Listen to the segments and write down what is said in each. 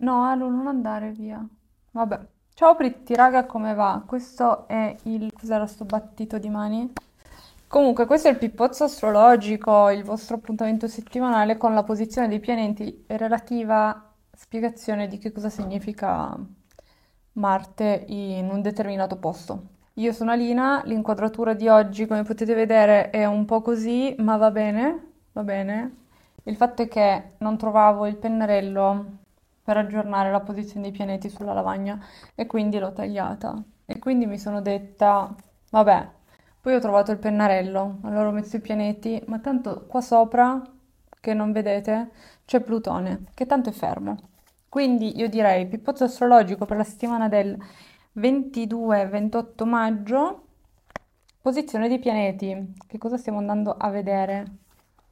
No, Alu, non andare via. Vabbè. Ciao Pritti, raga, come va? Questo è il... Cos'era sto battito di mani? Comunque, questo è il pippozzo astrologico, il vostro appuntamento settimanale con la posizione dei pianeti e relativa spiegazione di che cosa significa Marte in un determinato posto. Io sono Alina, l'inquadratura di oggi, come potete vedere, è un po' così, ma va bene, va bene. Il fatto è che non trovavo il pennarello per aggiornare la posizione dei pianeti sulla lavagna e quindi l'ho tagliata. E quindi mi sono detta, vabbè, poi ho trovato il pennarello, allora ho messo i pianeti, ma tanto qua sopra, che non vedete, c'è Plutone, che tanto è fermo. Quindi io direi pippozzo astrologico per la settimana del 22-28 maggio, posizione dei pianeti. Che cosa stiamo andando a vedere?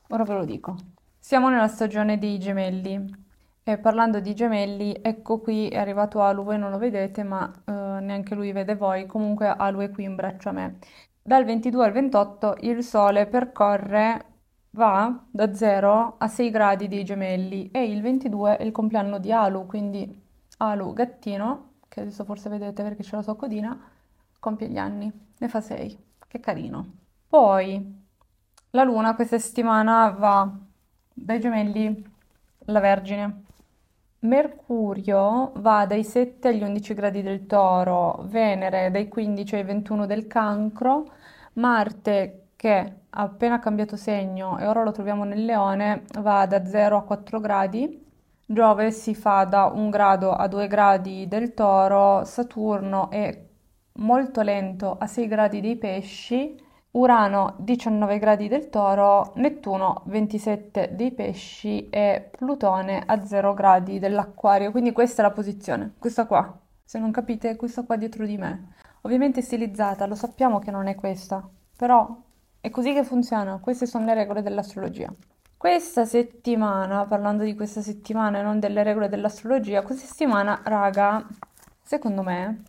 Ora ve lo dico. Siamo nella stagione dei gemelli. E parlando di gemelli, ecco qui è arrivato Alu, voi non lo vedete, ma eh, neanche lui vede voi. Comunque Alu è qui in braccio a me. Dal 22 al 28 il Sole percorre, va da 0 a 6 gradi dei gemelli e il 22 è il compleanno di Alu, quindi Alu gattino, che adesso forse vedete perché c'è la sua codina, compie gli anni, ne fa 6, che carino. Poi la Luna questa settimana va dai gemelli alla Vergine. Mercurio va dai 7 agli 11 gradi del Toro, Venere dai 15 ai 21 del Cancro, Marte che ha appena cambiato segno e ora lo troviamo nel Leone va da 0 a 4 gradi, Giove si fa da 1 grado a 2 gradi del Toro, Saturno è molto lento a 6 gradi dei Pesci, Urano 19 gradi del Toro, Nettuno 27 dei Pesci e Plutone a 0 gradi dell'Acquario. Quindi questa è la posizione, questa qua. Se non capite, questa qua dietro di me. Ovviamente stilizzata, lo sappiamo che non è questa, però è così che funziona. Queste sono le regole dell'astrologia. Questa settimana, parlando di questa settimana e non delle regole dell'astrologia, questa settimana, raga, secondo me,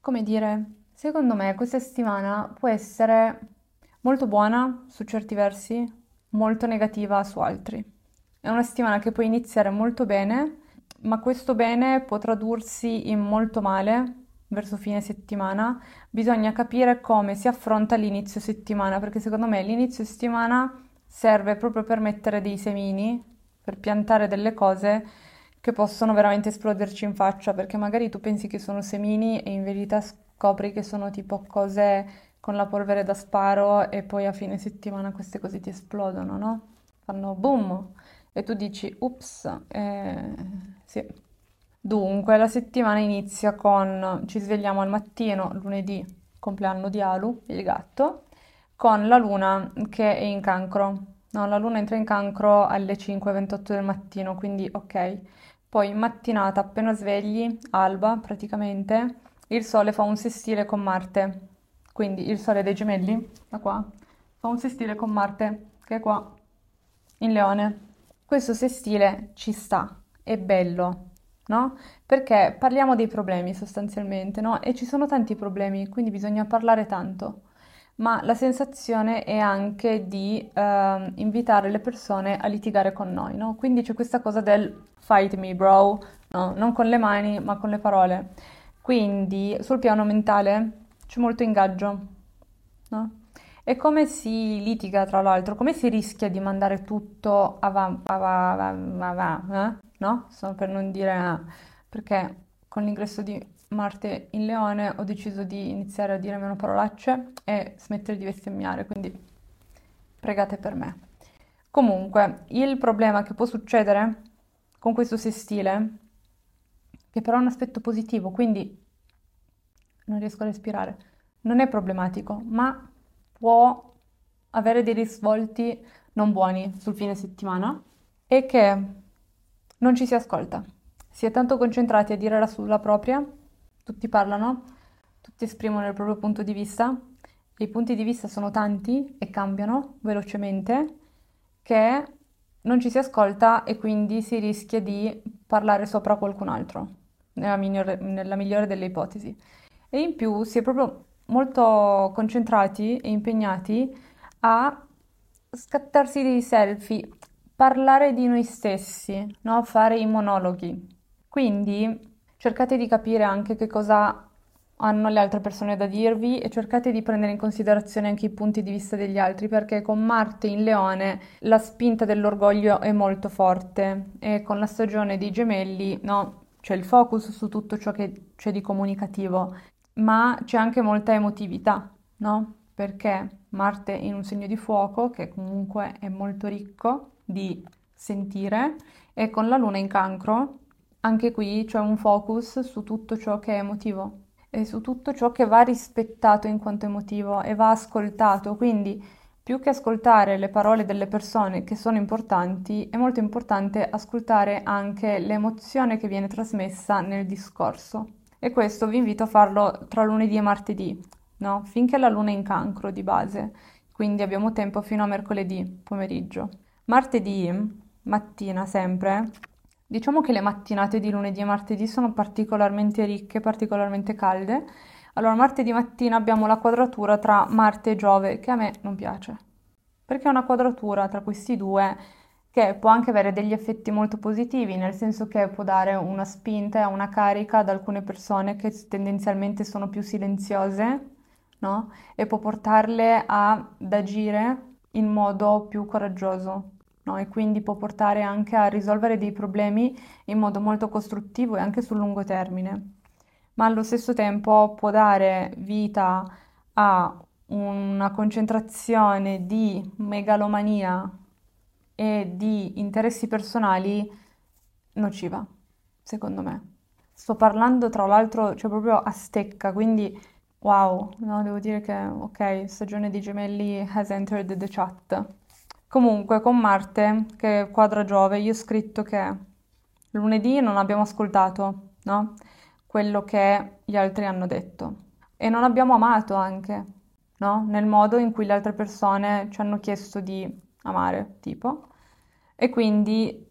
come dire, Secondo me questa settimana può essere molto buona su certi versi, molto negativa su altri. È una settimana che può iniziare molto bene, ma questo bene può tradursi in molto male verso fine settimana. Bisogna capire come si affronta l'inizio settimana, perché secondo me l'inizio settimana serve proprio per mettere dei semini, per piantare delle cose che possono veramente esploderci in faccia, perché magari tu pensi che sono semini e in verità scopri che sono tipo cose con la polvere da sparo e poi a fine settimana queste cose ti esplodono, no? Fanno boom e tu dici ups, eh, sì. Dunque, la settimana inizia con ci svegliamo al mattino, lunedì, compleanno di Alu, il gatto, con la luna che è in cancro. No, la luna entra in cancro alle 5.28 del mattino, quindi ok. Poi mattinata appena svegli, alba praticamente, il Sole fa un sestile con Marte, quindi il Sole dei gemelli, da qua, fa un sestile con Marte, che è qua, in Leone. Questo sestile ci sta, è bello, no? Perché parliamo dei problemi sostanzialmente, no? E ci sono tanti problemi, quindi bisogna parlare tanto. Ma la sensazione è anche di uh, invitare le persone a litigare con noi, no? Quindi c'è questa cosa del fight me, bro, no? Non con le mani, ma con le parole. Quindi sul piano mentale c'è molto ingaggio, no? E come si litiga tra l'altro? Come si rischia di mandare tutto a va, a va, va, va, va eh? no? Solo per non dire ah, perché con l'ingresso di Marte in Leone ho deciso di iniziare a dire meno parolacce e smettere di bestemmiare, quindi pregate per me. Comunque, il problema che può succedere con questo sestile che però ha un aspetto positivo, quindi non riesco a respirare. Non è problematico, ma può avere dei risvolti non buoni sul fine settimana e che non ci si ascolta. Si è tanto concentrati a dire la sulla propria, tutti parlano, tutti esprimono il proprio punto di vista, i punti di vista sono tanti e cambiano velocemente, che non ci si ascolta e quindi si rischia di parlare sopra qualcun altro nella migliore, nella migliore delle ipotesi. E in più si è proprio molto concentrati e impegnati a scattarsi dei selfie parlare di noi stessi, no? Fare i monologhi. Quindi cercate di capire anche che cosa hanno le altre persone da dirvi e cercate di prendere in considerazione anche i punti di vista degli altri perché con Marte in Leone la spinta dell'orgoglio è molto forte e con la stagione dei gemelli no, c'è il focus su tutto ciò che c'è di comunicativo, ma c'è anche molta emotività, no? Perché Marte in un segno di fuoco che comunque è molto ricco di sentire e con la Luna in cancro anche qui c'è un focus su tutto ciò che è emotivo e su tutto ciò che va rispettato in quanto emotivo e va ascoltato. Quindi, più che ascoltare le parole delle persone che sono importanti, è molto importante ascoltare anche l'emozione che viene trasmessa nel discorso. E questo vi invito a farlo tra lunedì e martedì, no? Finché la luna è in cancro di base, quindi abbiamo tempo fino a mercoledì pomeriggio. Martedì mattina sempre Diciamo che le mattinate di lunedì e martedì sono particolarmente ricche, particolarmente calde. Allora, martedì mattina abbiamo la quadratura tra Marte e Giove, che a me non piace, perché è una quadratura tra questi due che può anche avere degli effetti molto positivi, nel senso che può dare una spinta e una carica ad alcune persone che tendenzialmente sono più silenziose, no? E può portarle ad agire in modo più coraggioso no? e quindi può portare anche a risolvere dei problemi in modo molto costruttivo e anche sul lungo termine, ma allo stesso tempo può dare vita a una concentrazione di megalomania e di interessi personali nociva, secondo me. Sto parlando tra l'altro, cioè proprio a stecca, quindi wow, no, devo dire che ok, stagione di gemelli has entered the chat. Comunque, con Marte, che quadra Giove, io ho scritto che lunedì non abbiamo ascoltato, no? Quello che gli altri hanno detto. E non abbiamo amato anche, no? Nel modo in cui le altre persone ci hanno chiesto di amare, tipo. E quindi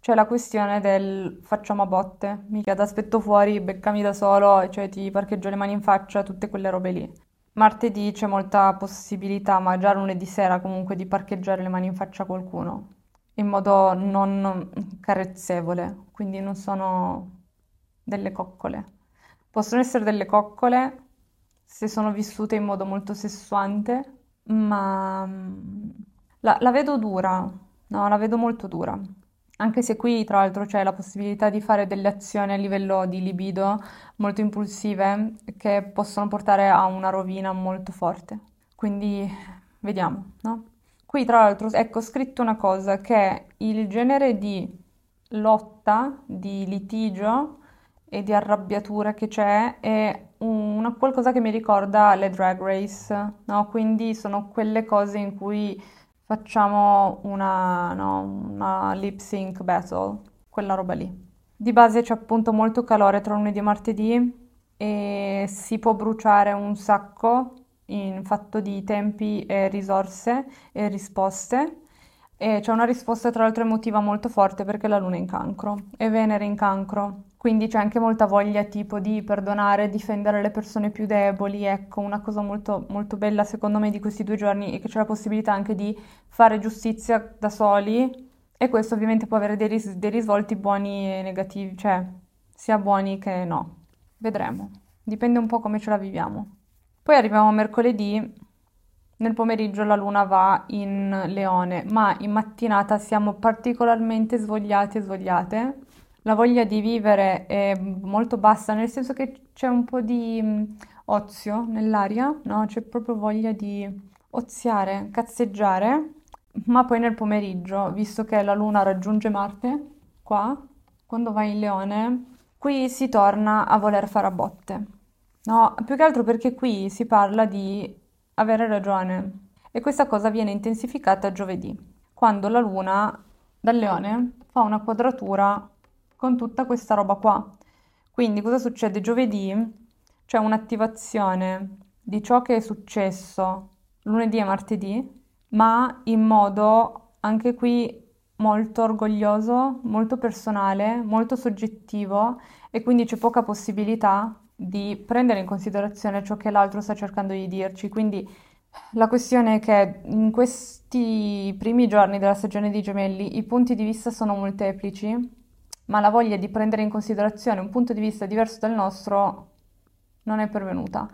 c'è la questione del facciamo a botte, mica ti aspetto fuori, beccami da solo, cioè ti parcheggio le mani in faccia, tutte quelle robe lì. Martedì c'è molta possibilità, ma già lunedì sera comunque, di parcheggiare le mani in faccia a qualcuno in modo non carezzevole, quindi non sono delle coccole. Possono essere delle coccole se sono vissute in modo molto sessuante, ma mm, la, la vedo dura, no, la vedo molto dura. Anche se qui, tra l'altro, c'è la possibilità di fare delle azioni a livello di libido molto impulsive che possono portare a una rovina molto forte. Quindi vediamo, no? Qui, tra l'altro, ecco scritto una cosa che il genere di lotta, di litigio e di arrabbiatura che c'è è una, qualcosa che mi ricorda le drag race, no? Quindi sono quelle cose in cui facciamo una, no, una lip sync battle, quella roba lì. Di base c'è appunto molto calore tra lunedì e martedì e si può bruciare un sacco in fatto di tempi e risorse e risposte. E c'è una risposta tra l'altro emotiva molto forte perché la luna è in cancro e Venere in cancro quindi c'è anche molta voglia tipo di perdonare, difendere le persone più deboli, ecco, una cosa molto, molto bella secondo me di questi due giorni è che c'è la possibilità anche di fare giustizia da soli e questo ovviamente può avere dei, ris- dei risvolti buoni e negativi, cioè sia buoni che no. Vedremo, dipende un po' come ce la viviamo. Poi arriviamo a mercoledì, nel pomeriggio la luna va in leone, ma in mattinata siamo particolarmente svogliati e svogliate la voglia di vivere è molto bassa, nel senso che c'è un po' di mm, ozio nell'aria, no? C'è proprio voglia di oziare, cazzeggiare, ma poi nel pomeriggio, visto che la luna raggiunge Marte, qua, quando va in leone, qui si torna a voler fare a botte. No, più che altro perché qui si parla di avere ragione e questa cosa viene intensificata giovedì, quando la luna dal leone fa una quadratura con tutta questa roba qua. Quindi cosa succede? Giovedì c'è un'attivazione di ciò che è successo lunedì e martedì, ma in modo anche qui molto orgoglioso, molto personale, molto soggettivo e quindi c'è poca possibilità di prendere in considerazione ciò che l'altro sta cercando di dirci. Quindi La questione è che in questi primi giorni della stagione dei gemelli i punti di vista sono molteplici, ma la voglia di prendere in considerazione un punto di vista diverso dal nostro non è pervenuta.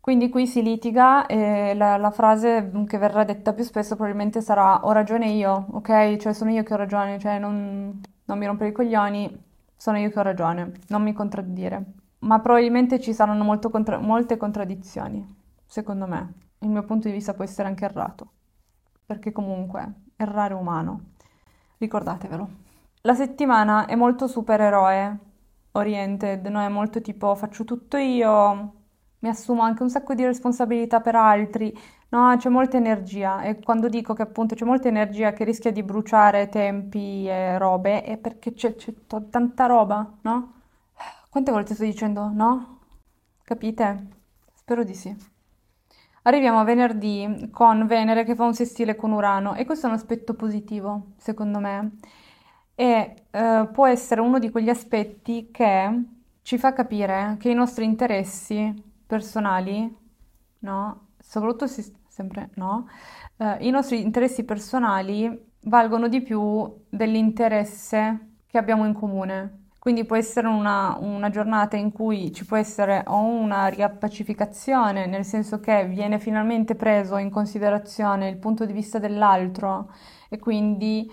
Quindi qui si litiga e la, la frase che verrà detta più spesso probabilmente sarà ho ragione io, ok? Cioè sono io che ho ragione, cioè non, non mi rompere i coglioni, sono io che ho ragione, non mi contraddire. Ma probabilmente ci saranno contra- molte contraddizioni, secondo me. Il mio punto di vista può essere anche errato, perché comunque errare è umano. Ricordatevelo. La settimana è molto supereroe oriented, no? È molto tipo faccio tutto io, mi assumo anche un sacco di responsabilità per altri, no? C'è molta energia e quando dico che appunto c'è molta energia che rischia di bruciare tempi e robe è perché c'è, c'è t- tanta roba, no? Quante volte sto dicendo no? Capite? Spero di sì. Arriviamo a venerdì con Venere che fa un sestile con Urano e questo è un aspetto positivo, secondo me, e eh, può essere uno di quegli aspetti che ci fa capire che i nostri interessi personali, no? Soprattutto se, sempre no? Eh, I nostri interessi personali valgono di più dell'interesse che abbiamo in comune. Quindi può essere una, una, giornata in cui ci può essere o una riappacificazione, nel senso che viene finalmente preso in considerazione il punto di vista dell'altro e quindi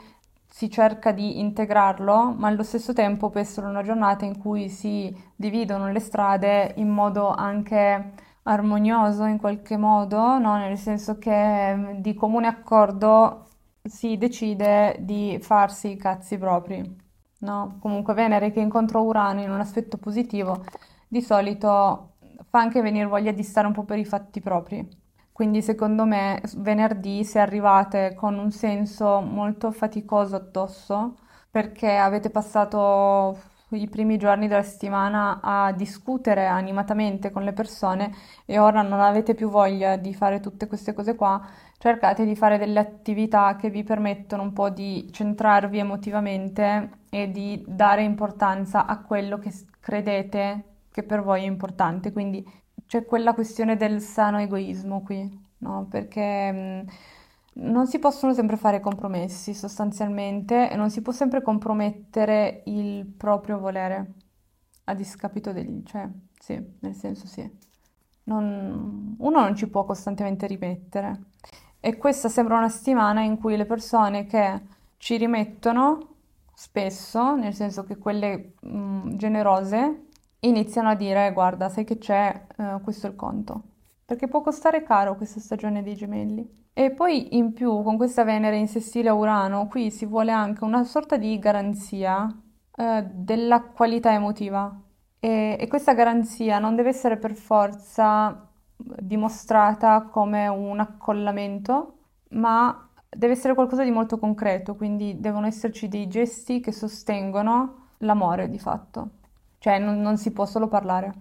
si cerca di integrarlo, ma allo stesso tempo può essere una giornata in cui si dividono le strade in modo anche armonioso in qualche modo, no? Nel senso che mm, di comune accordo si decide di farsi i cazzi propri. No? Comunque Venere che incontra Urano in un aspetto positivo di solito fa anche venire voglia di stare un po' per i fatti propri. Quindi secondo me venerdì se arrivate con un senso molto faticoso addosso perché avete passato i primi giorni della settimana a discutere animatamente con le persone e ora non avete più voglia di fare tutte queste cose qua, cercate di fare delle attività che vi permettono un po' di centrarvi emotivamente e di dare importanza a quello che credete che per voi è importante. Quindi c'è quella questione del sano egoismo qui, no? Perché mh, non si possono sempre fare compromessi sostanzialmente e non si può sempre compromettere il proprio volere a discapito degli... cioè, sì, nel senso sì. Non, uno non ci può costantemente rimettere. E questa sembra una settimana in cui le persone che ci rimettono spesso, nel senso che quelle mh, generose, iniziano a dire guarda, sai che c'è, uh, questo è il conto. Perché può costare caro questa stagione dei gemelli. E poi in più con questa Venere in sestile a Urano, qui si vuole anche una sorta di garanzia uh, della qualità emotiva. E, e questa garanzia non deve essere per forza dimostrata come un accollamento, ma deve essere qualcosa di molto concreto, quindi devono esserci dei gesti che sostengono l'amore di fatto. Cioè non, non si può solo parlare,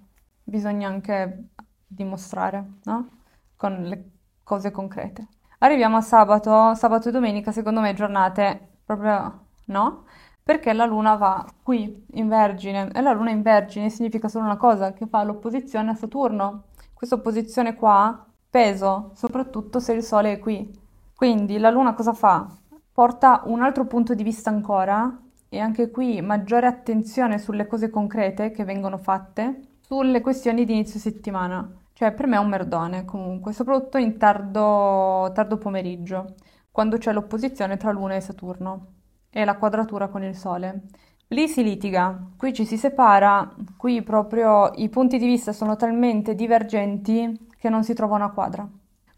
bisogna anche dimostrare, no? Con le cose concrete. Arriviamo a sabato, sabato e domenica, secondo me giornate proprio no, perché la luna va qui in Vergine e la luna in Vergine significa solo una cosa, che fa l'opposizione a Saturno. Questa opposizione qua, peso, soprattutto se il Sole è qui. Quindi la luna cosa fa? Porta un altro punto di vista ancora e anche qui maggiore attenzione sulle cose concrete che vengono fatte, sulle questioni di inizio settimana. Cioè per me è un merdone comunque, soprattutto in tardo, tardo pomeriggio, quando c'è l'opposizione tra Luna e Saturno e la quadratura con il Sole. Lì si litiga, qui ci si separa, qui proprio i punti di vista sono talmente divergenti che non si trova una quadra.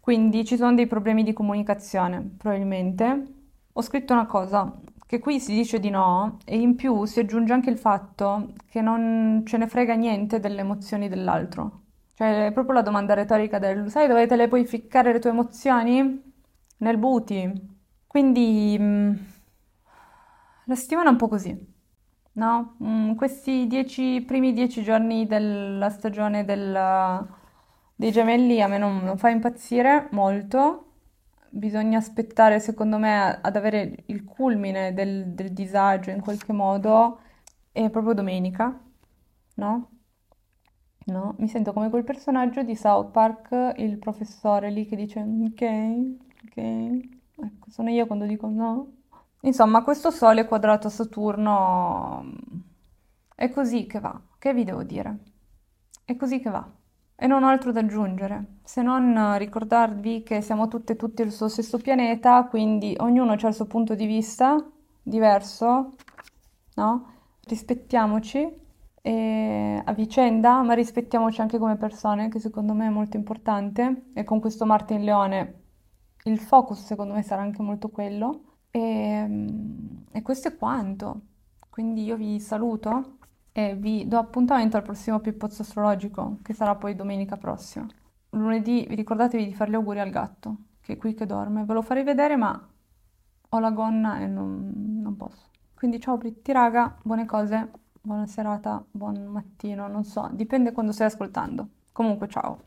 Quindi ci sono dei problemi di comunicazione, probabilmente. Ho scritto una cosa, che qui si dice di no e in più si aggiunge anche il fatto che non ce ne frega niente delle emozioni dell'altro. Cioè è proprio la domanda retorica del sai dove te le puoi ficcare le tue emozioni? Nel booty. Quindi mh, mm, la settimana è un po' così, no? Mh, mm, questi dieci, primi dieci giorni della stagione del, dei gemelli a me non, non fa impazzire molto bisogna aspettare, secondo me, ad avere il culmine del, del disagio in qualche modo, è proprio domenica, no? no? Mi sento come quel personaggio di South Park, il professore lì che dice ok, ok. Ecco, sono io quando dico no. Insomma, questo Sole quadrato a Saturno mm, è così che va. Che vi devo dire? È così che va. E non ho altro da aggiungere, se non ricordarvi che siamo tutte e tutti sullo stesso pianeta, quindi ognuno ha il suo punto di vista diverso, no? Rispettiamoci e a vicenda, ma rispettiamoci anche come persone, che secondo me è molto importante. E con questo Marte in Leone il focus secondo me sarà anche molto quello. E, e questo è quanto. Quindi io vi saluto e vi do appuntamento al prossimo Pippozzo Astrologico, che sarà poi domenica prossima. Lunedì vi ricordatevi di fare gli auguri al gatto, che è qui che dorme. Ve lo farei vedere, ma ho la gonna e non, non posso. Quindi ciao Britti raga, buone cose, buona serata, buon mattino, non so, dipende quando stai ascoltando. Comunque ciao.